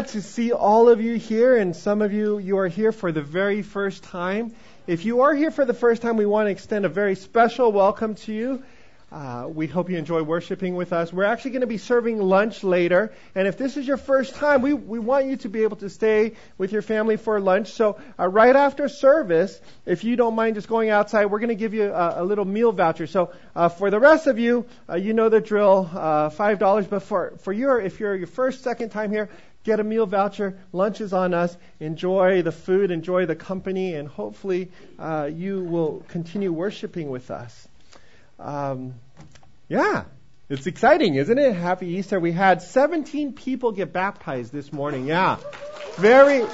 glad to see all of you here, and some of you, you are here for the very first time. If you are here for the first time, we want to extend a very special welcome to you. Uh, we hope you enjoy worshiping with us. We're actually going to be serving lunch later. And if this is your first time, we, we want you to be able to stay with your family for lunch. So, uh, right after service, if you don't mind just going outside, we're going to give you a, a little meal voucher. So, uh, for the rest of you, uh, you know the drill uh, $5. But for, for your, if you're your first, second time here, get a meal voucher. Lunch is on us. Enjoy the food, enjoy the company, and hopefully uh, you will continue worshiping with us. Um, yeah, it's exciting, isn't it? Happy Easter. We had 17 people get baptized this morning. Yeah, very,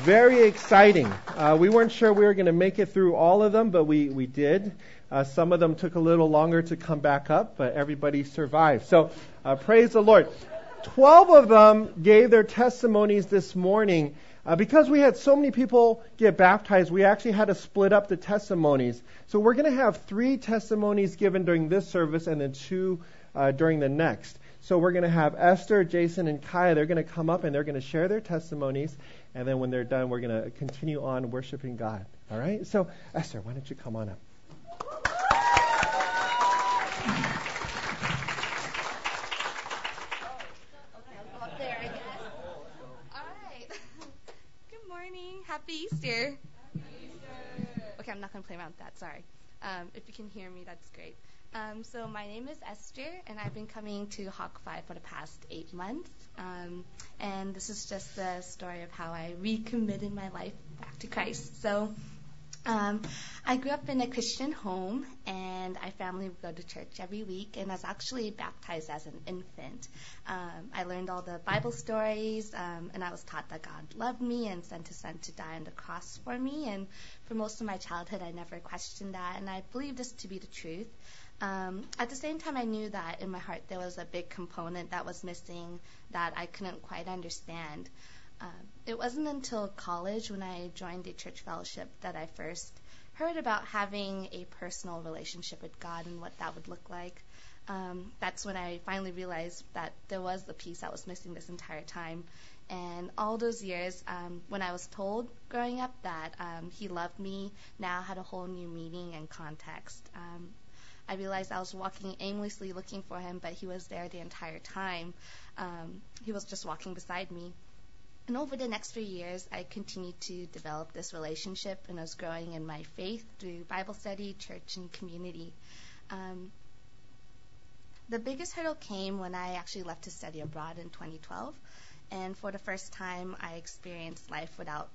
very exciting. Uh, we weren't sure we were going to make it through all of them, but we, we did. Uh, some of them took a little longer to come back up, but everybody survived. So uh, praise the Lord. Twelve of them gave their testimonies this morning. Uh, because we had so many people get baptized, we actually had to split up the testimonies. So we're going to have three testimonies given during this service and then two uh, during the next. So we're going to have Esther, Jason, and Kaya. They're going to come up and they're going to share their testimonies. And then when they're done, we're going to continue on worshiping God. All right? So, Esther, why don't you come on up? Happy Easter. Okay, I'm not going to play around with that. Sorry. Um, if you can hear me, that's great. Um, so my name is Esther, and I've been coming to Hawk Five for the past eight months. Um, and this is just the story of how I recommitted my life back to Christ. So um, I grew up in a Christian home, and I family would go to church every week, and I was actually baptized as an infant. Um, I learned all the Bible stories, um, and I was taught that God loved me and sent His Son to die on the cross for me. And for most of my childhood, I never questioned that, and I believed this to be the truth. Um, at the same time, I knew that in my heart there was a big component that was missing that I couldn't quite understand. Um, it wasn't until college when I joined a church fellowship that I first heard about having a personal relationship with God and what that would look like. Um, that's when I finally realized that there was the piece that was missing this entire time. And all those years, um, when I was told growing up that um, He loved me, now had a whole new meaning and context. Um, I realized I was walking aimlessly looking for Him, but He was there the entire time. Um, he was just walking beside me. And over the next few years, I continued to develop this relationship and I was growing in my faith through Bible study, church, and community. Um, the biggest hurdle came when I actually left to study abroad in 2012. And for the first time, I experienced life without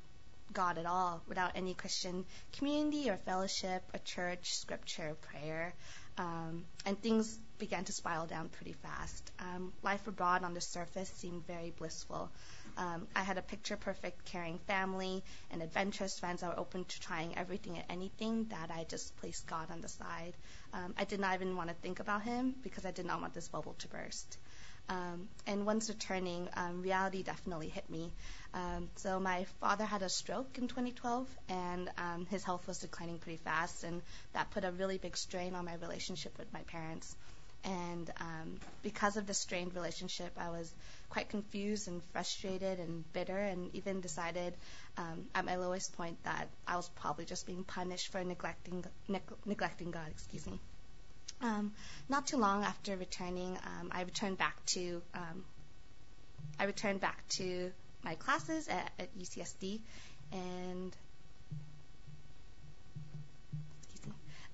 God at all, without any Christian community or fellowship, a church, scripture, prayer. Um, and things began to spiral down pretty fast. Um, life abroad on the surface seemed very blissful. Um, I had a picture perfect, caring family and adventurous friends that were open to trying everything and anything that I just placed God on the side. Um, I did not even want to think about Him because I did not want this bubble to burst. Um, and once returning, reality definitely hit me. So my father had a stroke in 2012, and his health was declining pretty fast, and that put a really big strain on my relationship with my parents. And um, because of the strained relationship, I was quite confused and frustrated and bitter, and even decided um, at my lowest point that I was probably just being punished for neglecting neg- neglecting God. Excuse me. Um, not too long after returning, I returned back to I returned back to my classes at UCSD, and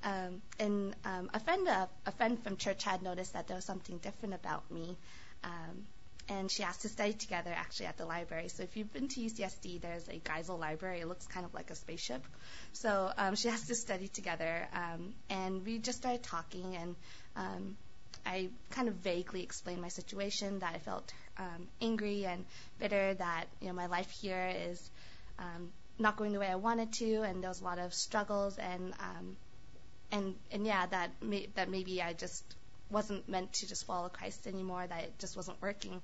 and um, a friend of, a friend from church had noticed that there was something different about me. Um, and she asked to study together actually at the library. So if you've been to UCSD, there's a Geisel library. It looks kind of like a spaceship. So um, she asked to study together, um, and we just started talking. And um, I kind of vaguely explained my situation that I felt um, angry and bitter that you know my life here is um, not going the way I wanted to, and there was a lot of struggles and um, and and yeah, that may, that maybe I just wasn't meant to just follow Christ anymore. That it just wasn't working.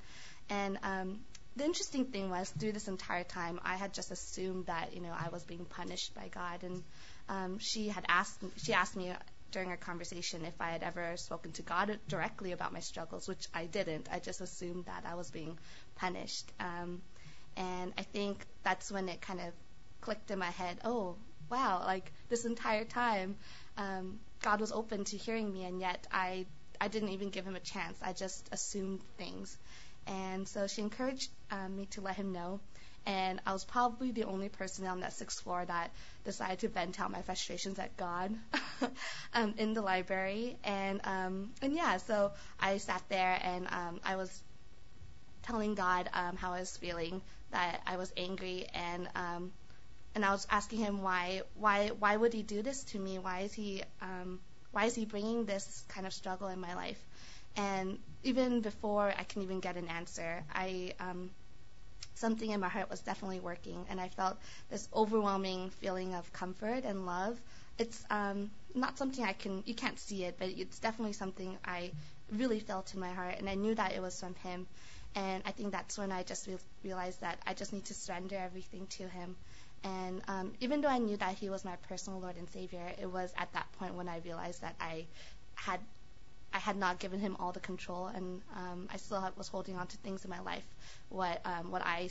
And um, the interesting thing was through this entire time, I had just assumed that you know I was being punished by God. And um, she had asked she asked me during our conversation if I had ever spoken to God directly about my struggles, which I didn't. I just assumed that I was being punished. Um, and I think that's when it kind of clicked in my head. Oh, wow! Like this entire time, God was open to hearing me, and yet I I didn't even give him a chance. I just assumed things. And so she encouraged um, me to let him know. And I was probably the only person on that sixth floor that decided to vent out my frustrations at God um, in the library. And um, and yeah, so I sat there and um, I was telling God um, how I was feeling, that I was angry, and um, and I was asking him why why why would he do this to me? Why is he um, why is he bringing this kind of struggle in my life? And even before I can even get an answer, I um, something in my heart was definitely working, and I felt this overwhelming feeling of comfort and love. It's um, not something I can, you can't see it, but it's definitely something I really felt in my heart, and I knew that it was from Him. And I think that's when I just re- realized that I just need to surrender everything to Him. And um, even though I knew that He was my personal Lord and Savior, it was at that point when I realized that I had I had not given him all the control, and um, I still was holding on to things in my life, what um, what I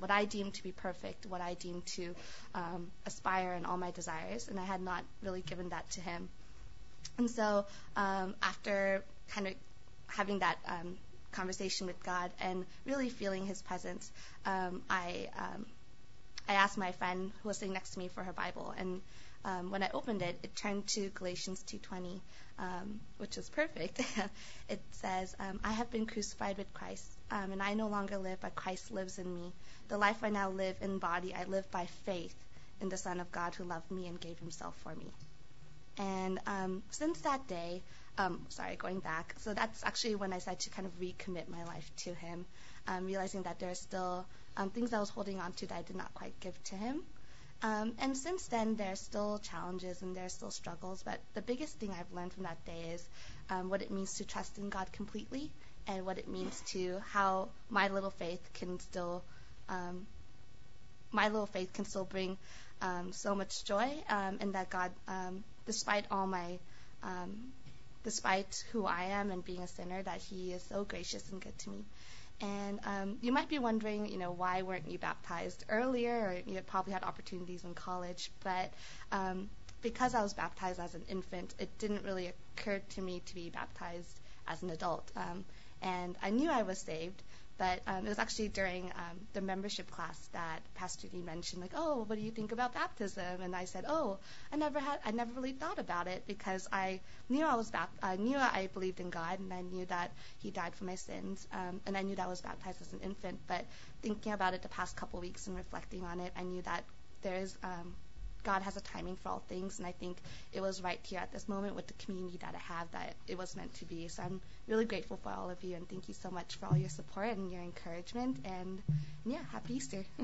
what I deemed to be perfect, what I deemed to aspire in all my desires, and I had not really given that to him. And so after kind of having that conversation with God and really feeling His presence, I I asked my friend who was sitting next to me for her Bible, and um, when I opened it, it turned to Galatians 2:20, um, which is perfect. it says, um, "I have been crucified with Christ, um, and I no longer live, but Christ lives in me. The life I now live in body, I live by faith in the Son of God who loved me and gave Himself for me." And um, since that day, um, sorry, going back, so that's actually when I started to kind of recommit my life to Him, realizing that there are still um, things I was holding on to that I did not quite give to Him. Um, and since then, there are still challenges and there are still struggles, but the biggest thing I've learned from that day is um, what it means to trust in God completely and what it means to how my little faith can still, um, my little faith can still bring um, so much joy, um, and that God, um, despite all my, um, despite who I am and being a sinner, that He is so gracious and good to me. And um, you might be wondering, you know, why weren't you baptized earlier? Or you probably had opportunities in college, but um, because I was baptized as an infant, it didn't really occur to me to be baptized as an adult. Um, and I knew I was saved, but um, it was actually during um, the membership class that Pastor D mentioned, like, oh, what do you think about baptism? And I said, oh, I never had, I never really thought about it because I knew I was, bap- I knew I believed in God, and I knew that He died for my sins, um, and I knew that I was baptized as an infant. But thinking about it the past couple weeks and reflecting on it, I knew that there is um, God has a timing for all things, and I think it was right here at this moment with the community that I have that it was meant to be. So I'm really grateful for all of you, and thank you so much for all your support and your encouragement. And, yeah, happy Easter.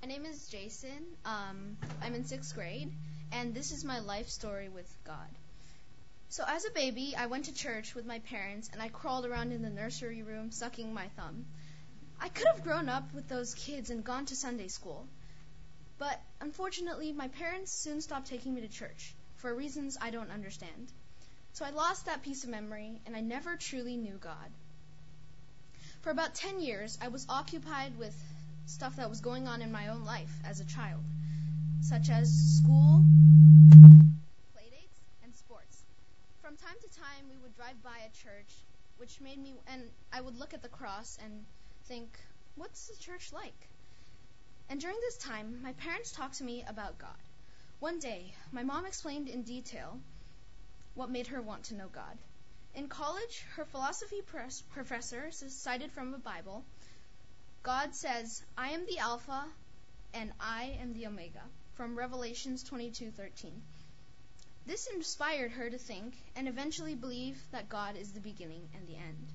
My name is Jason. Um, I'm in sixth grade, and this is my life story with God. So, as a baby, I went to church with my parents, and I crawled around in the nursery room sucking my thumb. I could have grown up with those kids and gone to Sunday school. But unfortunately, my parents soon stopped taking me to church for reasons I don't understand. So I lost that piece of memory, and I never truly knew God. For about 10 years, I was occupied with stuff that was going on in my own life as a child, such as school. From time to time, we would drive by a church, which made me, and I would look at the cross and think, what's the church like? And during this time, my parents talked to me about God. One day, my mom explained in detail what made her want to know God. In college, her philosophy pres- professor cited from the Bible God says, I am the Alpha and I am the Omega, from Revelations 22:13. This inspired her to think and eventually believe that God is the beginning and the end.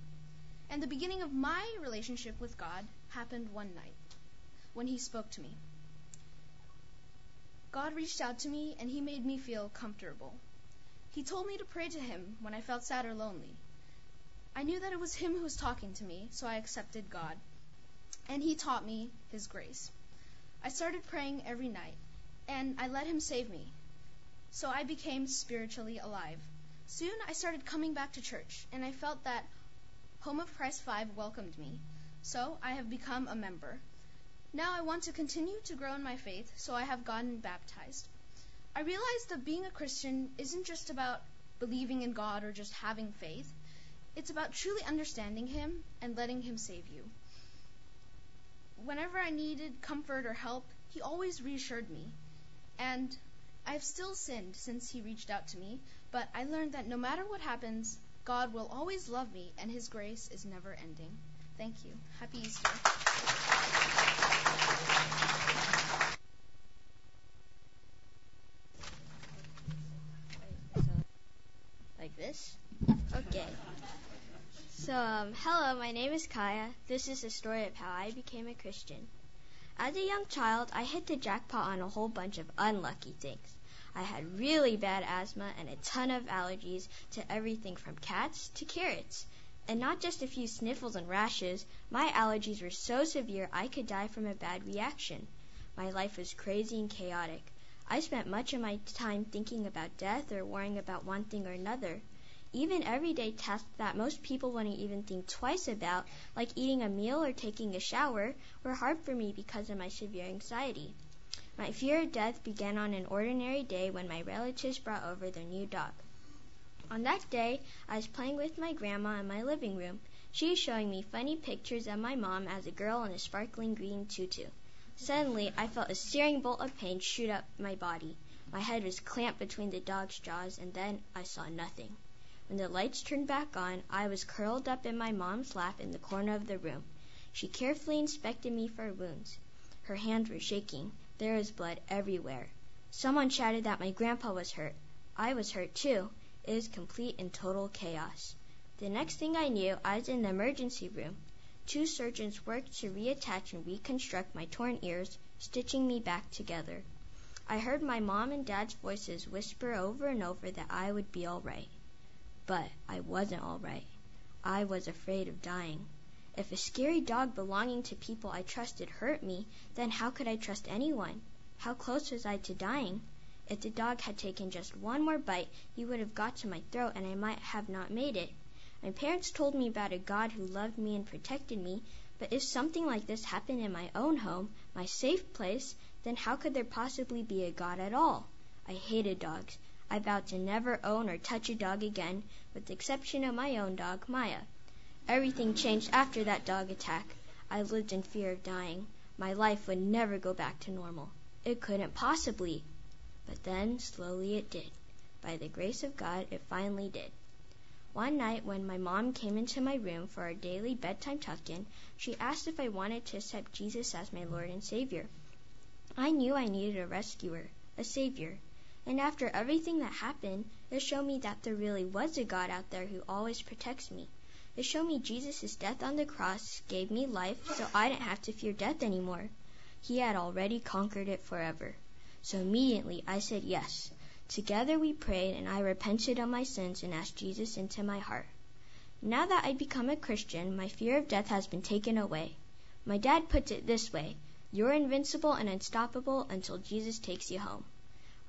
And the beginning of my relationship with God happened one night when He spoke to me. God reached out to me and He made me feel comfortable. He told me to pray to Him when I felt sad or lonely. I knew that it was Him who was talking to me, so I accepted God. And He taught me His grace. I started praying every night, and I let Him save me. So I became spiritually alive. Soon I started coming back to church, and I felt that Home of Christ 5 welcomed me. So I have become a member. Now I want to continue to grow in my faith, so I have gotten baptized. I realized that being a Christian isn't just about believing in God or just having faith. It's about truly understanding Him and letting Him save you. Whenever I needed comfort or help, He always reassured me. And I've still sinned since He reached out to me, but I learned that no matter what happens, God will always love me and His grace is never ending. Thank you. Happy Easter. like this. Okay. So, um, hello, my name is Kaya. This is the story of how I became a Christian. As a young child, I hit the jackpot on a whole bunch of unlucky things. I had really bad asthma and a ton of allergies to everything from cats to carrots. And not just a few sniffles and rashes, my allergies were so severe I could die from a bad reaction. My life was crazy and chaotic. I spent much of my time thinking about death or worrying about one thing or another. Even everyday tasks that most people wouldn't even think twice about, like eating a meal or taking a shower, were hard for me because of my severe anxiety. My fear of death began on an ordinary day when my relatives brought over their new dog. On that day, I was playing with my grandma in my living room. She was showing me funny pictures of my mom as a girl in a sparkling green tutu. Suddenly, I felt a searing bolt of pain shoot up my body. My head was clamped between the dog's jaws, and then I saw nothing. When the lights turned back on, I was curled up in my mom's lap in the corner of the room. She carefully inspected me for wounds. Her hands were shaking. There was blood everywhere. Someone shouted that my grandpa was hurt. I was hurt too. It was complete and total chaos. The next thing I knew, I was in the emergency room. Two surgeons worked to reattach and reconstruct my torn ears, stitching me back together. I heard my mom and dad's voices whisper over and over that I would be all right. But I wasn't all right. I was afraid of dying. If a scary dog belonging to people I trusted hurt me, then how could I trust anyone? How close was I to dying? If the dog had taken just one more bite, he would have got to my throat and I might have not made it. My parents told me about a God who loved me and protected me, but if something like this happened in my own home, my safe place, then how could there possibly be a God at all? I hated dogs. I vowed to never own or touch a dog again, with the exception of my own dog, Maya. Everything changed after that dog attack. I lived in fear of dying. My life would never go back to normal. It couldn't possibly. But then, slowly it did. By the grace of God, it finally did. One night when my mom came into my room for our daily bedtime tuck-in, she asked if I wanted to accept Jesus as my Lord and Savior. I knew I needed a rescuer, a Savior. And after everything that happened, it showed me that there really was a God out there who always protects me. It showed me Jesus' death on the cross gave me life so I didn't have to fear death anymore. He had already conquered it forever. So immediately I said yes. Together we prayed, and I repented of my sins and asked Jesus into my heart. Now that I've become a Christian, my fear of death has been taken away. My dad puts it this way You're invincible and unstoppable until Jesus takes you home.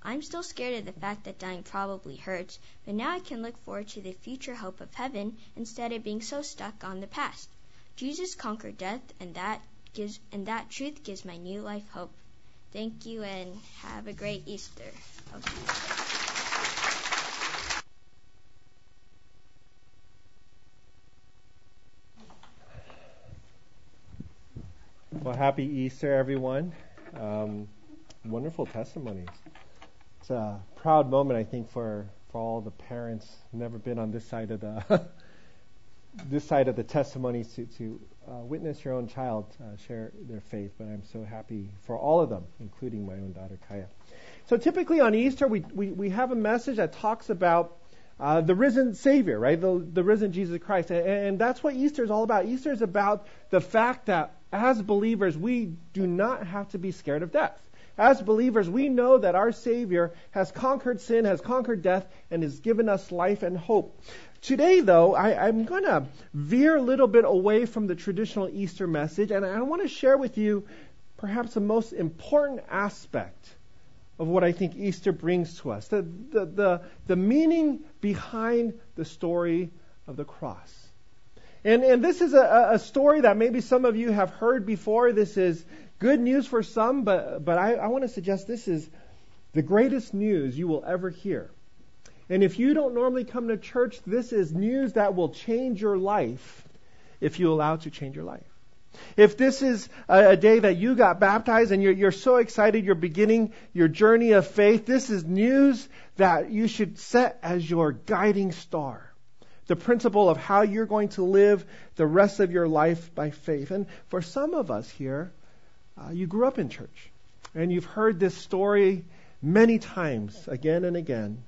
I'm still scared of the fact that dying probably hurts, but now I can look forward to the future hope of heaven instead of being so stuck on the past. Jesus conquered death, and that gives and that truth gives my new life hope. Thank you and have a great Easter. Okay. Well, happy Easter, everyone. Um, wonderful testimonies. It's a proud moment, I think, for, for all the parents. Never been on this side of the this side of the testimonies to to uh, witness your own child uh, share their faith. But I'm so happy for all of them, including my own daughter Kaya. So typically on Easter, we we, we have a message that talks about uh, the risen Savior, right? The, the risen Jesus Christ. And, and that's what Easter is all about. Easter is about the fact that as believers, we do not have to be scared of death. As believers, we know that our Savior has conquered sin, has conquered death, and has given us life and hope. Today, though, I, am going to veer a little bit away from the traditional Easter message, and I want to share with you perhaps the most important aspect of what I think Easter brings to us the, the, the, the meaning behind the story of the cross. And, and this is a, a story that maybe some of you have heard before. This is good news for some, but, but I, I want to suggest this is the greatest news you will ever hear. And if you don't normally come to church, this is news that will change your life if you allow it to change your life. If this is a, day that you got baptized and you're, you're so excited you're beginning your journey of faith, this is news that you should set as your guiding star the principle of how you're going to live the rest of your life by faith. And for some of us here, Uh, you grew up in church and you've heard this story many times, again and again.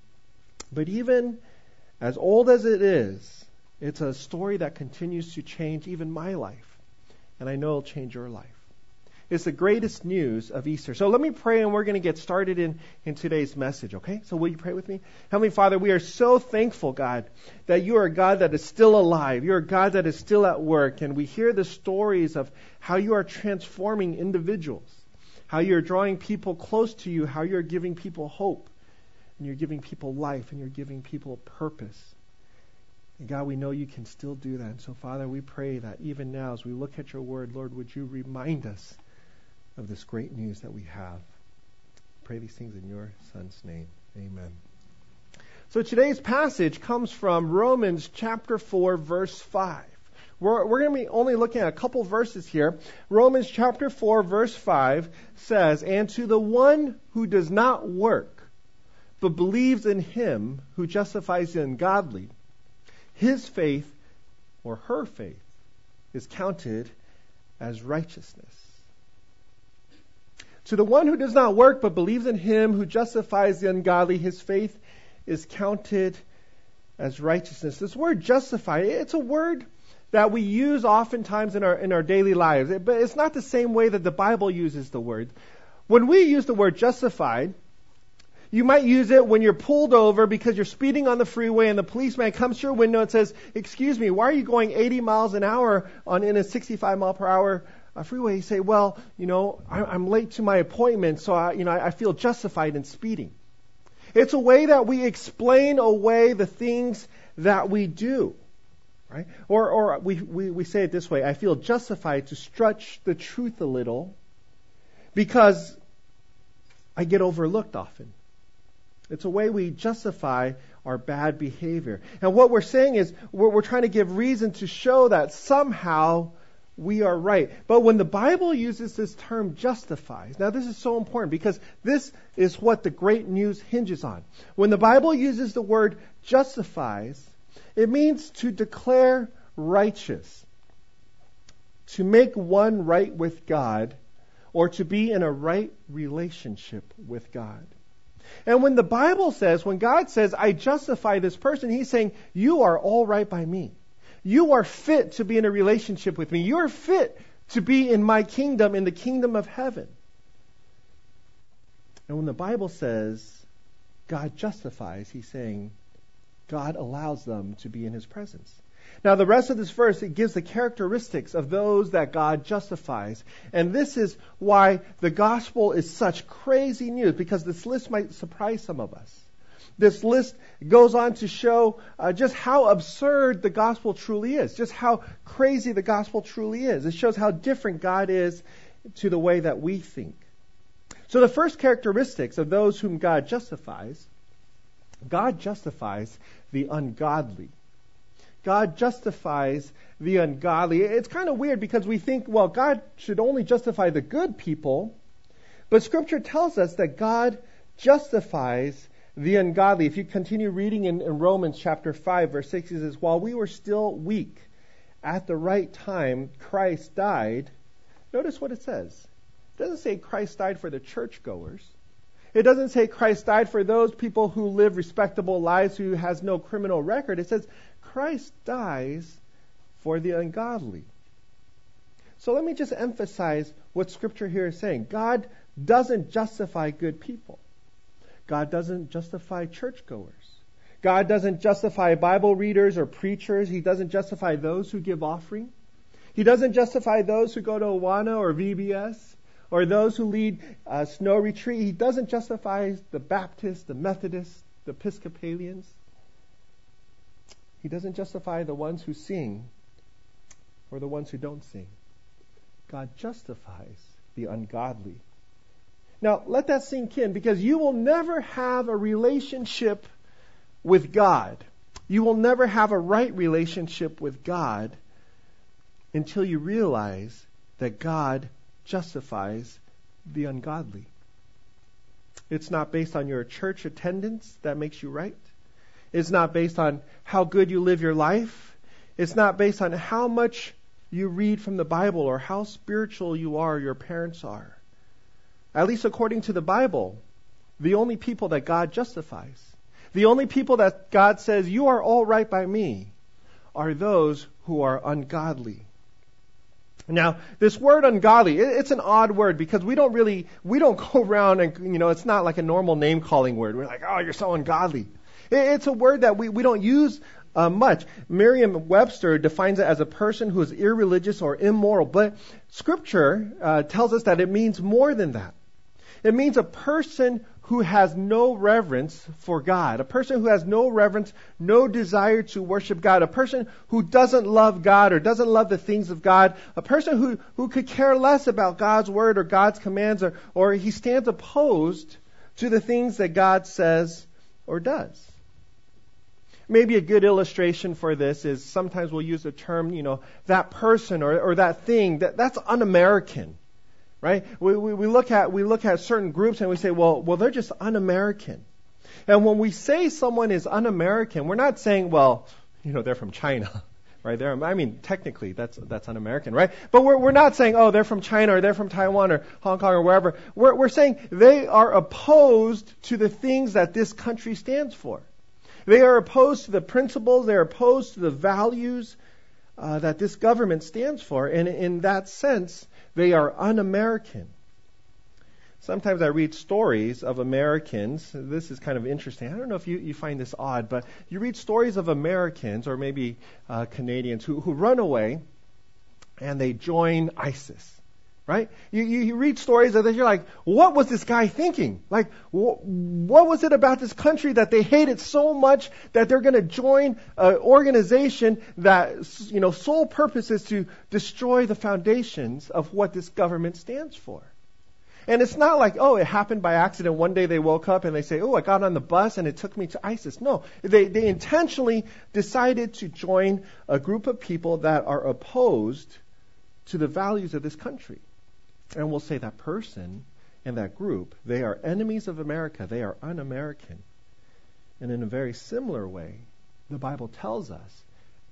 But even as old as it is, it's a story that continues to change even my life. And I know it'll change your life is the greatest news of Easter. So let me pray and we're going to get started in, in today's message, okay? So will you pray with me? Heavenly Father, we are so thankful, God, that you are a God that is still alive. You're a God that is still at work. And we hear the stories of how you are transforming individuals, how you're drawing people close to you, how you're giving people hope, and you're giving people life, and you're giving people purpose. And God, we know you can still do that. And so, Father, we pray that even now, as we look at your word, Lord, would you remind us of this great news that we have. Pray these things in your Son's name. Amen. So today's passage comes from Romans chapter 4, verse 5. We're, we're going to be only looking at a couple verses here. Romans chapter 4, verse 5 says, And to the one who does not work, but believes in him who justifies the ungodly, his faith or her faith is counted as righteousness. To the one who does not work but believes in him who justifies the ungodly, his faith is counted as righteousness. This word justify, it's a word that we use oftentimes in our in our daily lives, but it's not the same way that the Bible uses the word. When we use the word justified, you might use it when you're pulled over because you're speeding on the freeway and the policeman comes to your window and says, "Excuse me, why are you going 80 miles an hour on in a 65 mile per hour a freeway, you say, well, you know, I'm late to my appointment, so I, you know, I feel justified in speeding. It's a way that we explain away the things that we do. Right? Or, or we, we, we say it this way I feel justified to stretch the truth a little because I get overlooked often. It's a way we justify our bad behavior. And what we're saying is we're, we're trying to give reason to show that somehow we are right. But when the Bible uses this term justifies, now this is so important because this is what the great news hinges on. When the Bible uses the word justifies, it means to declare righteous, to make one right with God, or to be in a right relationship with God. And when the Bible says, when God says, I justify this person, he's saying, You are all right by me. You are fit to be in a relationship with me. You're fit to be in my kingdom, in the kingdom of heaven. And when the Bible says God justifies, he's saying God allows them to be in his presence. Now, the rest of this verse, it gives the characteristics of those that God justifies. And this is why the gospel is such crazy news, because this list might surprise some of us. This list goes on to show uh, just how absurd the gospel truly is, just how crazy the gospel truly is. It shows how different God is to the way that we think. So, the first characteristics of those whom God justifies God justifies the ungodly. God justifies the ungodly. It's kind of weird because we think, well, God should only justify the good people, but Scripture tells us that God justifies the ungodly. If you continue reading in, in, Romans chapter 5, verse 6, it says, While we were still weak, at the right time, Christ died. Notice what it says. It doesn't say Christ died for the churchgoers. It doesn't say Christ died for those people who live respectable lives who has no criminal record. It says Christ dies for the ungodly. So let me just emphasize what scripture here is saying. God doesn't justify good people. God doesn't justify churchgoers. God doesn't justify Bible readers or preachers. He doesn't justify those who give offering. He doesn't justify those who go to Awana or VBS or those who lead a snow retreat. He doesn't justify the Baptists, the Methodists, the Episcopalians. He doesn't justify the ones who sing or the ones who don't sing. God justifies the ungodly. Now, let that sink in because you will never have a relationship with God. You will never have a right relationship with God until you realize that God justifies the ungodly. It's not based on your church attendance that makes you right. It's not based on how good you live your life. It's not based on how much you read from the Bible or how spiritual you are, your parents are. At least according to the Bible, the only people that God justifies, the only people that God says, you are all right by me, are those who are ungodly. Now, this word ungodly, it's an odd word because we don't really, we don't go around and, you know, it's not like a normal name calling word. We're like, oh, you're so ungodly. It's a word that we, we don't use uh, much. Merriam Webster defines it as a person who is irreligious or immoral, but Scripture uh, tells us that it means more than that. It means a person who has no reverence for God, a person who has no reverence, no desire to worship God, a person who doesn't love God or doesn't love the things of God, a person who, who could care less about God's word or God's commands, or, or he stands opposed to the things that God says or does. Maybe a good illustration for this is sometimes we'll use the term, you know, that person or, or that thing, that, that's un American right? We, we, we, look at, we look at certain groups and we say, well, well, they're just un-American. And when we say someone is un-American, we're not saying, well, you know, they're from China, right? They're, I mean, technically, that's, that's un-American, right? But we're, we're not saying, oh, they're from China or they're from Taiwan or Hong Kong or wherever. We're, we're saying they are opposed to the things that this country stands for. They are opposed to the principles, they're opposed to the values uh, that this government stands for. And in that sense, they are un American. Sometimes I read stories of Americans. This is kind of interesting. I don't know if you, you find this odd, but you read stories of Americans or maybe uh, Canadians who, who run away and they join ISIS right? You, you, you, read stories of this, you're like, what was this guy thinking? Like, wh- what was it about this country that they hated so much that they're going to join an organization that, you know, sole purpose is to destroy the foundations of what this government stands for? And it's not like, oh, it happened by accident. One day they woke up and they say, oh, I got on the bus and it took me to ISIS. No, they, they intentionally decided to join a group of people that are opposed to the values of this country. And we'll say that person and that group, they are enemies of America. They are un American. And in a very similar way, the Bible tells us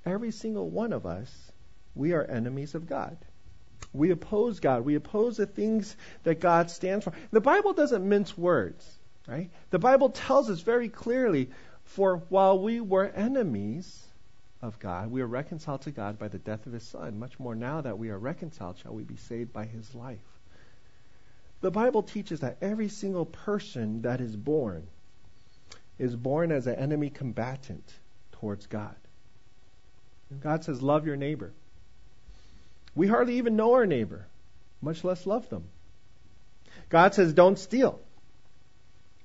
every single one of us, we are enemies of God. We oppose God. We oppose the things that God stands for. The Bible doesn't mince words, right? The Bible tells us very clearly for while we were enemies of God, we are reconciled to God by the death of his Son. Much more now that we are reconciled, shall we be saved by his life. The Bible teaches that every single person that is born is born as an enemy combatant towards God. God says, Love your neighbor. We hardly even know our neighbor, much less love them. God says, Don't steal.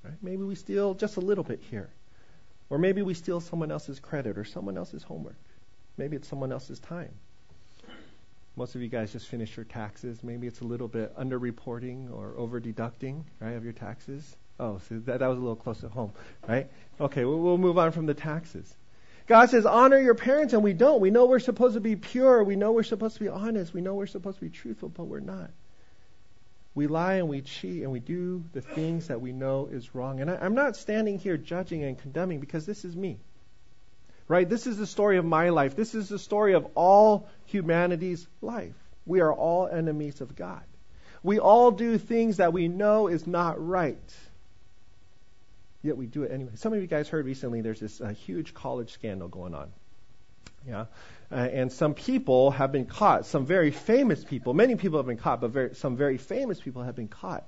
Right? Maybe we steal just a little bit here. Or maybe we steal someone else's credit or someone else's homework. Maybe it's someone else's time. Most of you guys just finished your taxes. Maybe it's a little bit under-reporting or over-deducting, right, of your taxes. Oh, so that, that was a little close to home, right? Okay, we'll, we'll move on from the taxes. God says, honor your parents, and we don't. We know we're supposed to be pure. We know we're supposed to be honest. We know we're supposed to be truthful, but we're not. We lie and we cheat and we do the things that we know is wrong. And I, I'm not standing here judging and condemning because this is me. Right? This is the story of my life. This is the story of all humanity's life. We are all enemies of God. We all do things that we know is not right. Yet we do it anyway. Some of you guys heard recently there's this uh, huge college scandal going on. Yeah. Uh, and some people have been caught. Some very famous people. Many people have been caught, but very, some very famous people have been caught.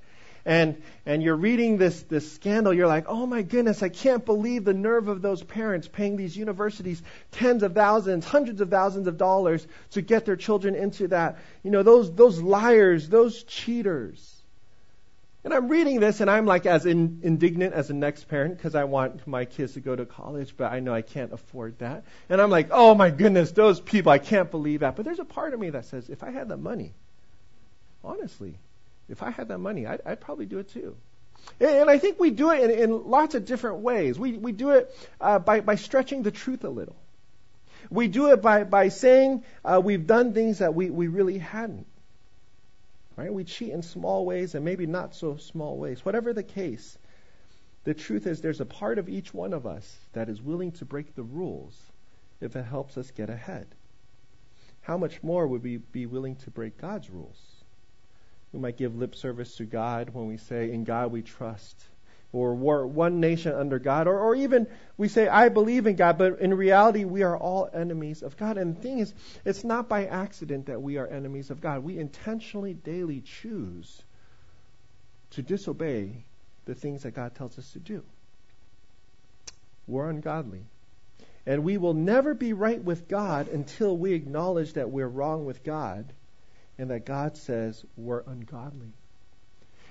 and and you're reading this this scandal, you're like, oh my goodness, I can't believe the nerve of those parents paying these universities tens of thousands, hundreds of thousands of dollars to get their children into that. You know, those those liars, those cheaters. And I'm reading this and I'm like as in, indignant as the next parent because I want my kids to go to college, but I know I can't afford that. And I'm like, oh my goodness, those people, I can't believe that. But there's a part of me that says, if I had that money, honestly, if I had that money, I'd, I'd probably do it too. And, and, I think we do it in, in, lots of different ways. We, we do it uh, by, by stretching the truth a little. We do it by, by saying uh, we've done things that we, we really hadn't. Right? We cheat in small ways and maybe not so small ways. Whatever the case, the truth is there's a part of each one of us that is willing to break the rules if it helps us get ahead. How much more would we be willing to break God's rules? We might give lip service to God when we say, In God we trust or one nation under God, or, or even we say, I believe in God, but in reality, we are all enemies of God. And the thing is, it's not by accident that we are enemies of God. We intentionally daily choose to disobey the things that God tells us to do. We're ungodly. And we will never be right with God until we acknowledge that we're wrong with God and that God says we're ungodly.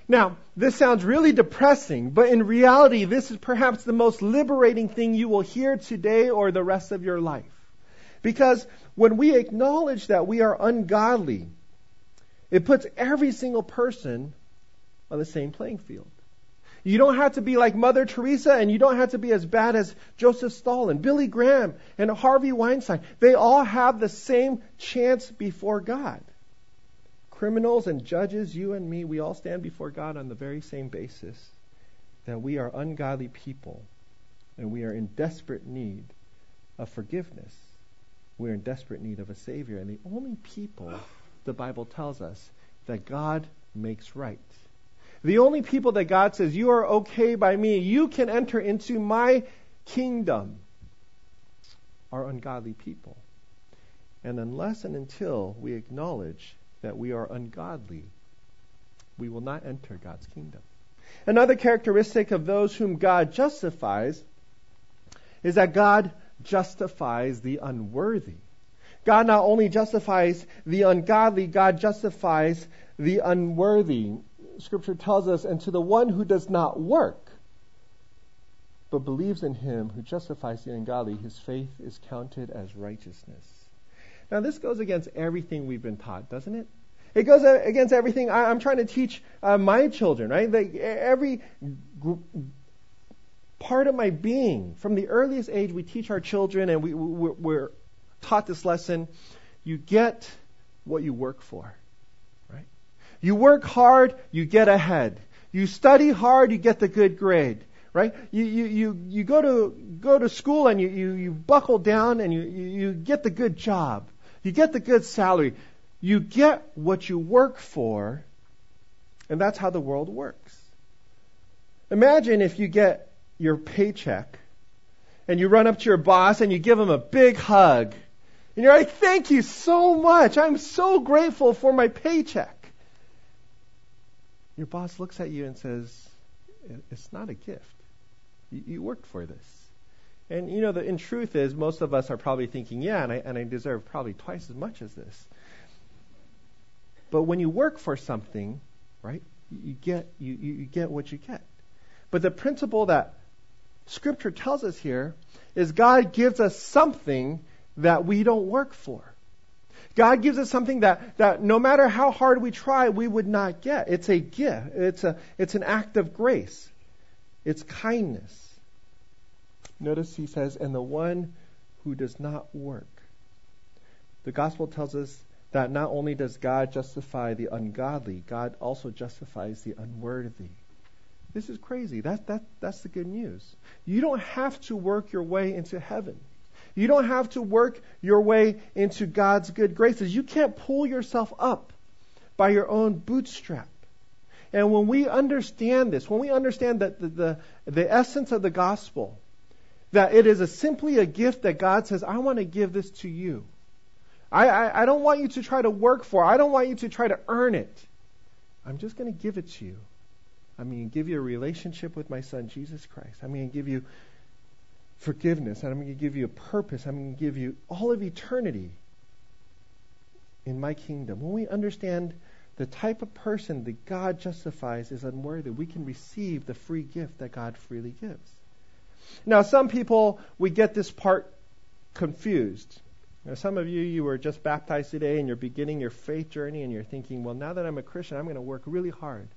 Now, this sounds really depressing, but in reality, this is perhaps the most liberating thing you will hear today or the rest of your life. Because when we acknowledge that we are ungodly, it puts every single person on the same playing field. You don't have to be like Mother Teresa, and you don't have to be as bad as Joseph Stalin, Billy Graham, and Harvey Weinstein. They all have the same chance before God. Criminals and judges, you and me, we all stand before God on the very same basis that we are ungodly people and we are in desperate need of forgiveness. We're in desperate need of a Savior. And the only people, the Bible tells us, that God makes right. The only people that God says, You are okay by me, you can enter into my kingdom, are ungodly people. And unless and until we acknowledge that we are ungodly, we will not enter God's kingdom. Another characteristic of those whom God justifies is that God justifies the unworthy. God not only justifies the ungodly, God justifies the unworthy. Scripture tells us, and to the one who does not work, but believes in him who justifies the ungodly, his faith is counted as righteousness. Now, this goes against everything we've been taught, doesn't it? It goes against everything I, am trying to teach uh, my children, right? Like every gr- part of my being, from the earliest age, we teach our children and we, we're, we're taught this lesson. You get what you work for, right? You work hard, you get ahead. You study hard, you get the good grade right? You, you, you, you go to go to school and you, you, you buckle down and you, you get the good job. You get the good salary. You get what you work for, and that's how the world works. Imagine if you get your paycheck and you run up to your boss and you give him a big hug. And you're like, thank you so much. I'm so grateful for my paycheck. Your boss looks at you and says, it's not a gift. You, worked for this. And you know, the in truth is, most of us are probably thinking, yeah, and I, and I deserve probably twice as much as this. But when you work for something, right, you get you, you get what you get. But the principle that Scripture tells us here is God gives us something that we don't work for. God gives us something that, that no matter how hard we try, we would not get. It's a gift. It's a it's an act of grace. It's kindness. Notice he says, and the one who does not work. The gospel tells us that not only does God justify the ungodly, God also justifies the unworthy. This is crazy. That, that, that's the good news. You don't have to work your way into heaven. You don't have to work your way into God's good graces. You can't pull yourself up by your own bootstrap. And when we understand this, when we understand that the, the, the essence of the gospel, that it is a, simply a gift that God says, I want to give this to you. I, I, I don't want you to try to work for it. I don't want you to try to earn it. I'm just going to give it to you. I'm going to give you a relationship with my son, Jesus Christ. I'm going to give you forgiveness. I'm going to give you a purpose. I'm going to give you all of eternity in my kingdom. When we understand the type of person that God justifies is unworthy, we can receive the free gift that God freely gives. Now, some people, we get this part confused. Now, some of you, you were just baptized today and you're beginning your faith journey and you're thinking, well, now that I'm a Christian, I'm going to work really hard.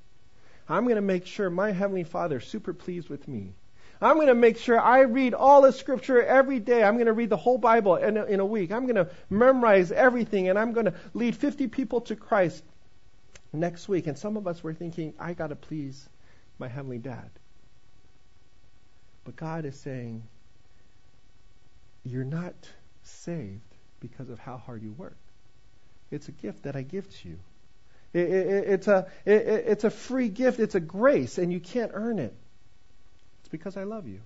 I'm going to make sure my Heavenly Father is super pleased with me. I'm going to make sure I read all the scripture every day. I'm going to read the whole Bible in a, in a week. I'm going to memorize everything and I'm going to lead 50 people to Christ next week. And some of us were thinking, I got to please my Heavenly Dad. But God is saying, You're not saved because of how hard you work. It's a gift that I give to you. It, it, it's, a, it, it's a free gift. It's a grace, and you can't earn it. It's because I love you.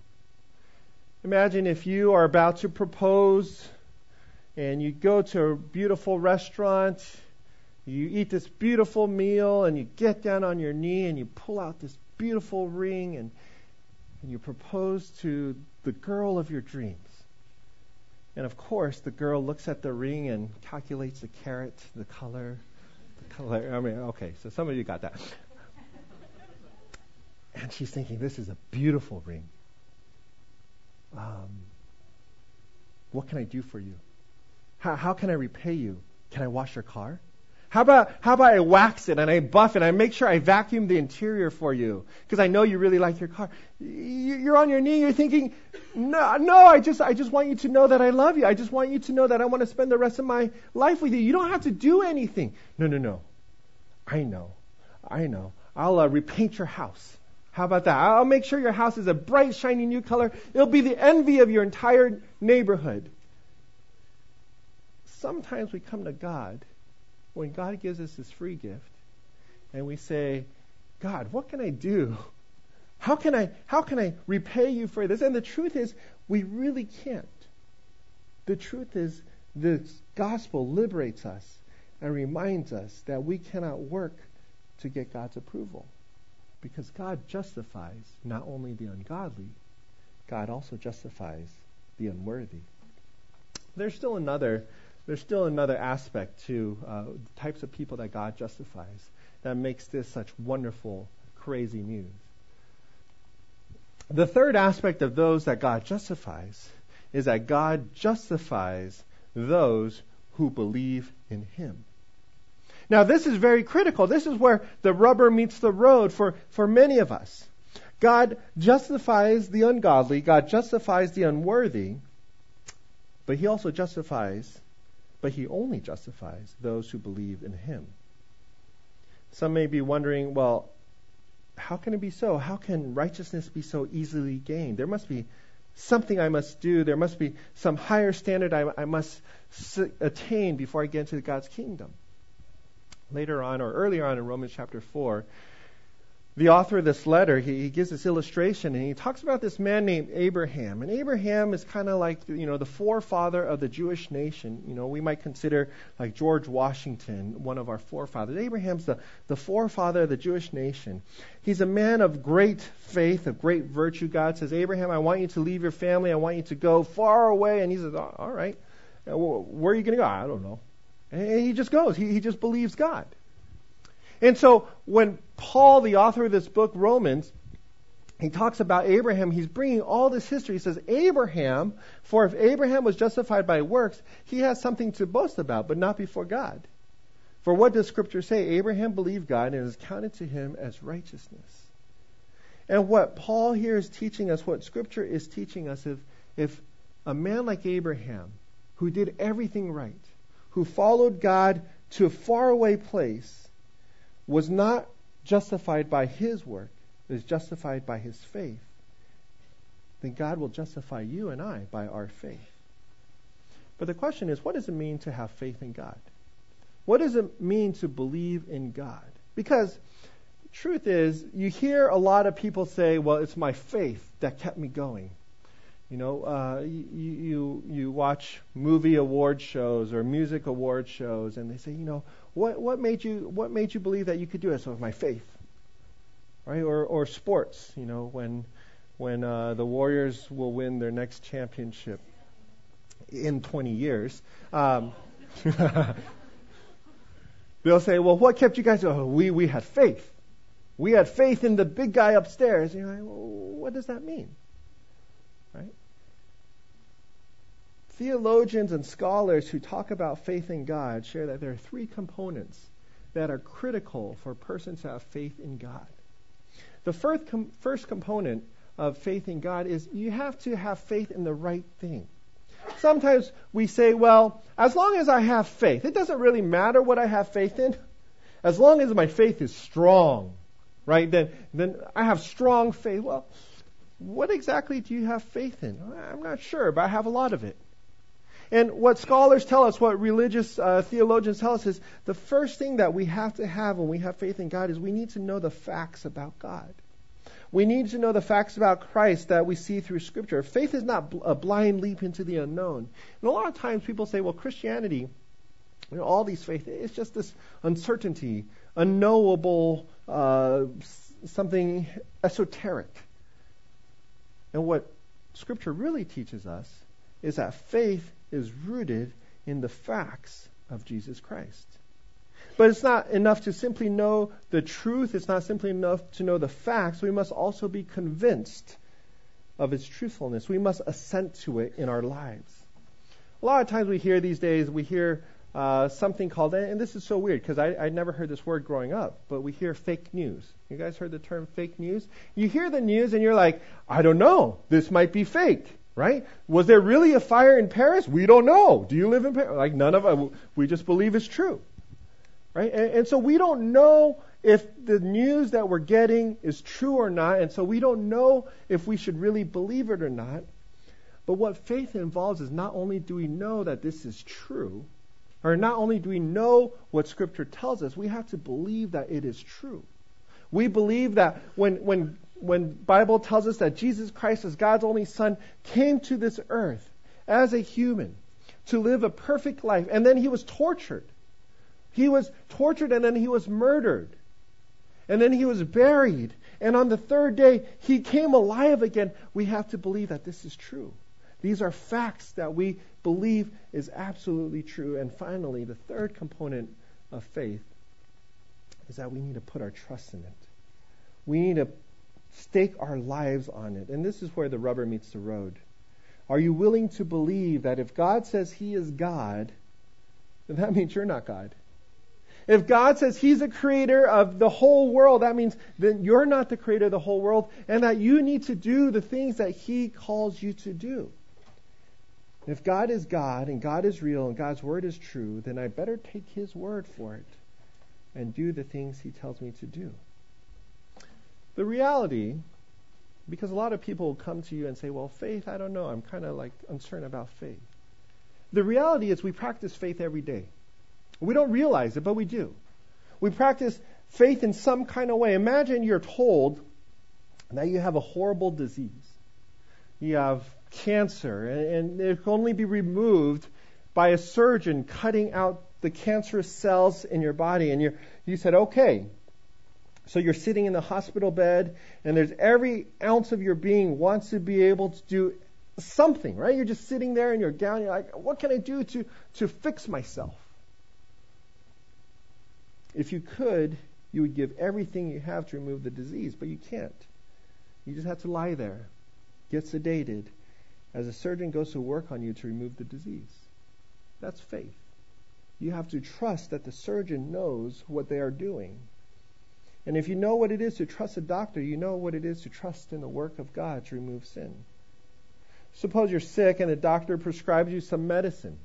Imagine if you are about to propose and you go to a beautiful restaurant, you eat this beautiful meal, and you get down on your knee and you pull out this beautiful ring and, and you propose to the girl of your dreams. And of course, the girl looks at the ring and calculates the carat, the color, the color. I mean, okay, so some of you got that. And she's thinking, this is a beautiful ring. Um, what can I do for you? How, how can I repay you? Can I wash your car? How about how about I wax it and I buff it and I make sure I vacuum the interior for you because I know you really like your car. You're on your knee. You're thinking, no, no. I just I just want you to know that I love you. I just want you to know that I want to spend the rest of my life with you. You don't have to do anything. No, no, no. I know. I know. I'll uh, repaint your house. How about that? I'll make sure your house is a bright, shiny new color. It'll be the envy of your entire neighborhood. Sometimes we come to God when God gives us His free gift, and we say, God, what can I do? How can I how can I repay you for this? And the truth is, we really can't. The truth is, the gospel liberates us and reminds us that we cannot work to get God's approval. Because God justifies not only the ungodly, God also justifies the unworthy. There's still another there's still another aspect to uh, the types of people that God justifies that makes this such wonderful, crazy news. The third aspect of those that God justifies is that God justifies those who believe in Him. Now, this is very critical. This is where the rubber meets the road for, for many of us. God justifies the ungodly, God justifies the unworthy, but He also justifies but he only justifies those who believe in him. Some may be wondering, well, how can it be so? How can righteousness be so easily gained? There must be something I must do. There must be some higher standard I, I must attain before I get into God's kingdom. Later on, or earlier on in Romans chapter 4, the author of this letter, he, he, gives this illustration, and he talks about this man named Abraham. And Abraham is kind of like, you know, the forefather of the Jewish nation. You know, we might consider like George Washington one of our forefathers. Abraham's the, the forefather of the Jewish nation. He's a man of great faith, of great virtue. God says, Abraham, I want you to leave your family. I want you to go far away. And he says, all right. Where are you going to go? I don't know. And he just goes. He, he just believes God. And so when Paul, the author of this book, Romans, he talks about Abraham, he's bringing all this history. He says, Abraham, for if Abraham was justified by works, he has something to boast about, but not before God. For what does Scripture say? Abraham believed God and it is counted to him as righteousness. And what Paul here is teaching us, what Scripture is teaching us, if, if a man like Abraham, who did everything right, who followed God to a faraway place, was not justified by his work, is justified by his faith, then God will justify you and I by our faith. But the question is, what does it mean to have faith in God? What does it mean to believe in God? Because truth is, you hear a lot of people say, well, it's my faith that kept me going. You know, uh, you, you, you watch movie award shows or music award shows, and they say, you know, what, what, made you, what made you believe that you could do it? So, my faith. right? Or or sports, you know, when when uh, the Warriors will win their next championship in 20 years. Um, they'll say, "Well, what kept you guys?" Oh, we we had faith. We had faith in the big guy upstairs. And you're like, well, what does that mean? Theologians and scholars who talk about faith in God share that there are three components that are critical for a person to have faith in God. The first, com- first component of faith in God is you have to have faith in the right thing. Sometimes we say, well, as long as I have faith, it doesn't really matter what I have faith in. As long as my faith is strong, right? Then, then I have strong faith. Well, what exactly do you have faith in? I'm not sure, but I have a lot of it. And what scholars tell us, what religious uh, theologians tell us, is the first thing that we have to have when we have faith in God is we need to know the facts about God. We need to know the facts about Christ that we see through Scripture. Faith is not a blind leap into the unknown. And a lot of times people say, well, Christianity, you know, all these faith, it's just this uncertainty, unknowable, uh, something esoteric. And what Scripture really teaches us is that faith is rooted in the facts of Jesus Christ. But it's not enough to simply know the truth. It's not simply enough to know the facts. We must also be convinced of its truthfulness. We must assent to it in our lives. A lot of times we hear these days, we hear uh, something called, and this is so weird because I, never heard this word growing up, but we hear fake news. You guys heard the term fake news? You hear the news and you're like, I don't know, this might be fake right? Was there really a fire in Paris? We don't know. Do you live in Paris? Like none of us, we just believe it's true, right? And, and, so we don't know if the news that we're getting is true or not, and so we don't know if we should really believe it or not. But what faith involves is not only do we know that this is true, or not only do we know what Scripture tells us, we have to believe that it is true. We believe that when, when when Bible tells us that Jesus Christ as God's only son came to this earth as a human to live a perfect life and then he was tortured. He was tortured and then he was murdered. And then he was buried and on the third day he came alive again. We have to believe that this is true. These are facts that we believe is absolutely true. And finally, the third component of faith is that we need to put our trust in it. We need to stake our lives on it. And this is where the rubber meets the road. Are you willing to believe that if God says He is God, then that means you're not God? If God says He's the creator of the whole world, that means that you're not the creator of the whole world and that you need to do the things that He calls you to do. If God is God and God is real and God's word is true, then I better take His word for it and do the things He tells me to do. The reality, because a lot of people come to you and say, well, faith, I don't know. I'm kind of like uncertain about faith. The reality is we practice faith every day. We don't realize it, but we do. We practice faith in some kind of way. Imagine you're told that you have a horrible disease. You have cancer, and, it can only be removed by a surgeon cutting out the cancerous cells in your body. And you you said, okay, so you're sitting in the hospital bed, and there's every ounce of your being wants to be able to do something, right? You're just sitting there in your gown. You're like, what can I do to, to fix myself? If you could, you would give everything you have to remove the disease, but you can't. You just have to lie there, get sedated, as a surgeon goes to work on you to remove the disease. That's faith. You have to trust that the surgeon knows what they are doing. And if you know what it is to trust a doctor, you know what it is to trust in the work of God to remove sin. Suppose you're sick and the doctor prescribes you some medicine.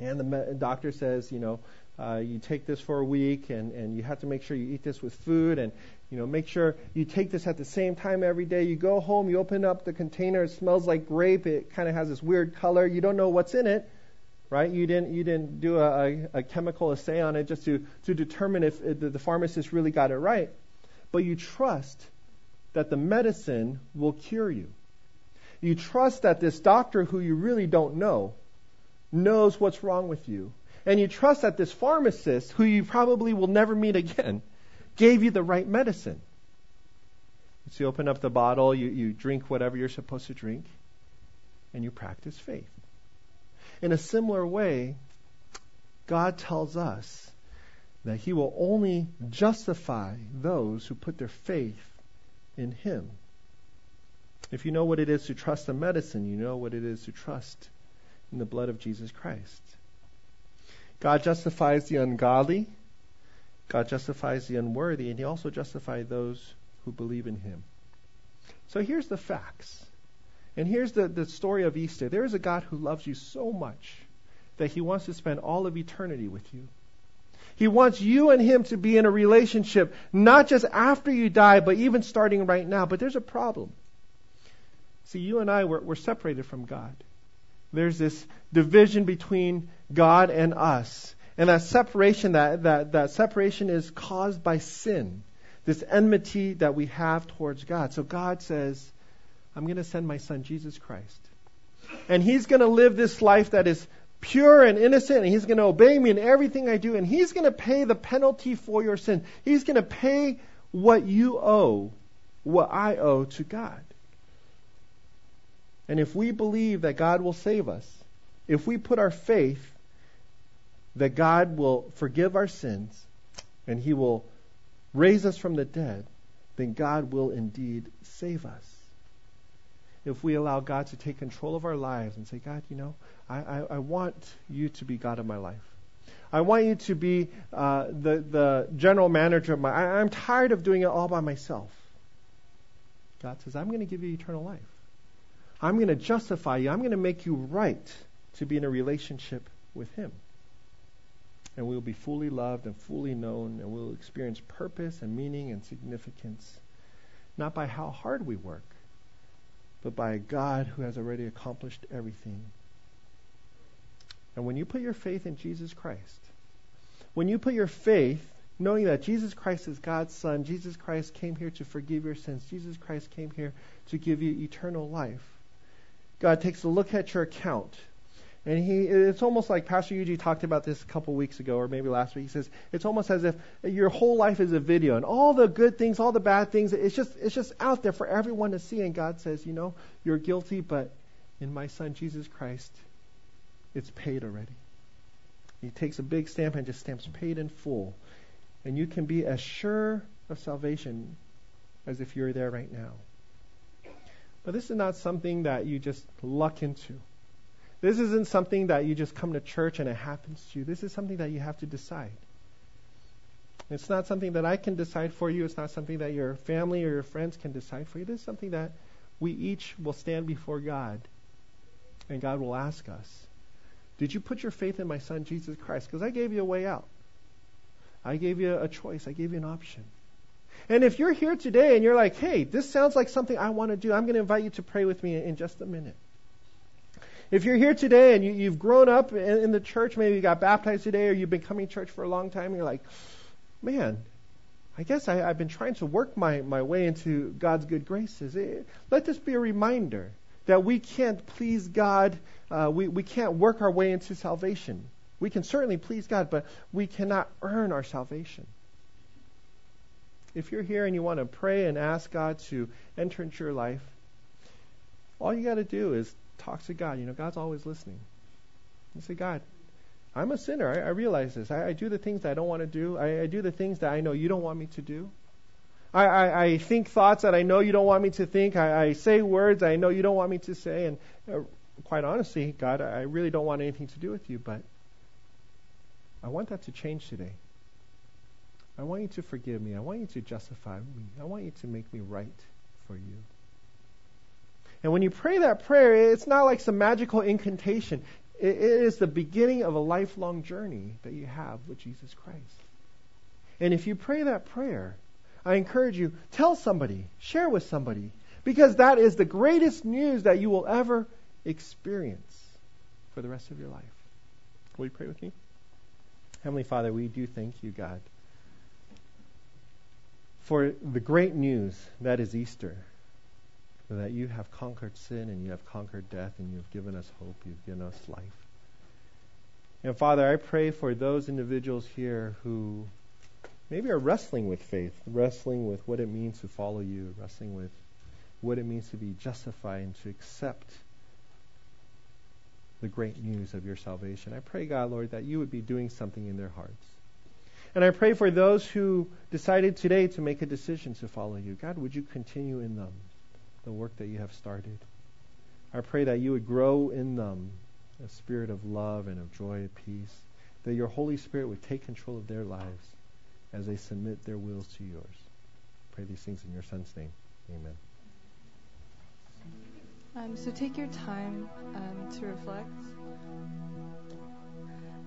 And the me- doctor says, you know, uh, you take this for a week and, and you have to make sure you eat this with food and, you know, make sure you take this at the same time every day. You go home, you open up the container, it smells like grape, it kind of has this weird color. You don't know what's in it right? You didn't you didn't do a, a chemical assay on it just to to determine if the, the pharmacist really got it right, but you trust that the medicine will cure you. You trust that this doctor who you really don't know knows what's wrong with you. And you trust that this pharmacist, who you probably will never meet again, gave you the right medicine. So you open up the bottle, you, you drink whatever you're supposed to drink, and you practice faith. In a similar way, God tells us that He will only justify those who put their faith in Him. If you know what it is to trust in medicine, you know what it is to trust in the blood of Jesus Christ. God justifies the ungodly, God justifies the unworthy, and He also justifies those who believe in Him. So here's the facts. And here's the, the story of Easter. There is a God who loves you so much that He wants to spend all of eternity with you. He wants you and Him to be in a relationship, not just after you die, but even starting right now. But there's a problem. See, you and I, we're, we're separated from God. There's this division between God and us. And that separation, that, that, that separation is caused by sin. This enmity that we have towards God. So God says, I'm going to send my son, Jesus Christ. And he's going to live this life that is pure and innocent, and he's going to obey me in everything I do, and he's going to pay the penalty for your sin. He's going to pay what you owe, what I owe to God. And if we believe that God will save us, if we put our faith that God will forgive our sins and he will raise us from the dead, then God will indeed save us. If we allow God to take control of our lives and say, God, you know, I, I, I want you to be God of my life. I want you to be uh, the, the general manager of my. I, I'm tired of doing it all by myself. God says, I'm going to give you eternal life. I'm going to justify you. I'm going to make you right to be in a relationship with Him. And we'll be fully loved and fully known, and we'll experience purpose and meaning and significance, not by how hard we work, but by a God who has already accomplished everything. And when you put your faith in Jesus Christ, when you put your faith knowing that Jesus Christ is God's Son, Jesus Christ came here to forgive your sins, Jesus Christ came here to give you eternal life, God takes a look at your account. And he, it's almost like Pastor Yuji talked about this a couple weeks ago, or maybe last week. He says it's almost as if your whole life is a video, and all the good things, all the bad things, it's just, it's just out there for everyone to see. And God says, you know, you're guilty, but in my Son Jesus Christ, it's paid already. He takes a big stamp and just stamps paid in full, and you can be as sure of salvation as if you're there right now. But this is not something that you just luck into. This isn't something that you just come to church and it happens to you. This is something that you have to decide. It's not something that I can decide for you. It's not something that your family or your friends can decide for you. This is something that we each will stand before God and God will ask us, Did you put your faith in my son Jesus Christ? Because I gave you a way out. I gave you a choice. I gave you an option. And if you're here today and you're like, hey, this sounds like something I want to do, I'm going to invite you to pray with me in just a minute. If you're here today and you, have grown up in, in, the church, maybe you got baptized today or you've been coming to church for a long time, and you're like, man, I guess I, have been trying to work my, my way into God's good graces. It, eh, let this be a reminder that we can't please God, uh, we, we can't work our way into salvation. We can certainly please God, but we cannot earn our salvation if you're here and you want to pray and ask God to enter into your life, all you got to do is talk to God. You know, God's always listening. You say, God, I'm a sinner. I, I realize this. I, I, do the things I don't want to do. I, I, do the things that I know you don't want me to do. I, I, think thoughts that I know you don't want me to think. I, say words I know you don't want me to say. And uh, quite honestly, God, I really don't want anything to do with you, but I want that to change today. I want you to forgive me. I want you to justify me. I want you to make me right for you. And when you pray that prayer, it's not like some magical incantation. it is the beginning of a lifelong journey that you have with Jesus Christ. And if you pray that prayer, I encourage you, tell somebody, share with somebody, because that is the greatest news that you will ever experience for the rest of your life. Will you pray with me? Heavenly Father, we do thank you, God for the great news that is Easter, that you have conquered sin and you have conquered death and you've given us hope, you've given us life. And Father, I pray for those individuals here who maybe are wrestling with faith, wrestling with what it means to follow you, wrestling with what it means to be justified and to accept the great news of your salvation. I pray, God, Lord, that you would be doing something in their hearts. And I pray for those who decided today to make a decision to follow you. God, would you continue in them the work that you have started? I pray that you would grow in them a spirit of love and of joy and peace, that your Holy Spirit would take control of their lives as they submit their wills to yours. I pray these things in your Son's name. Amen. Um, so take your time um, to reflect.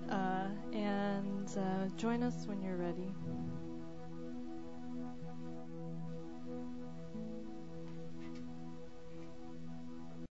Uh, and uh, join us when you're ready.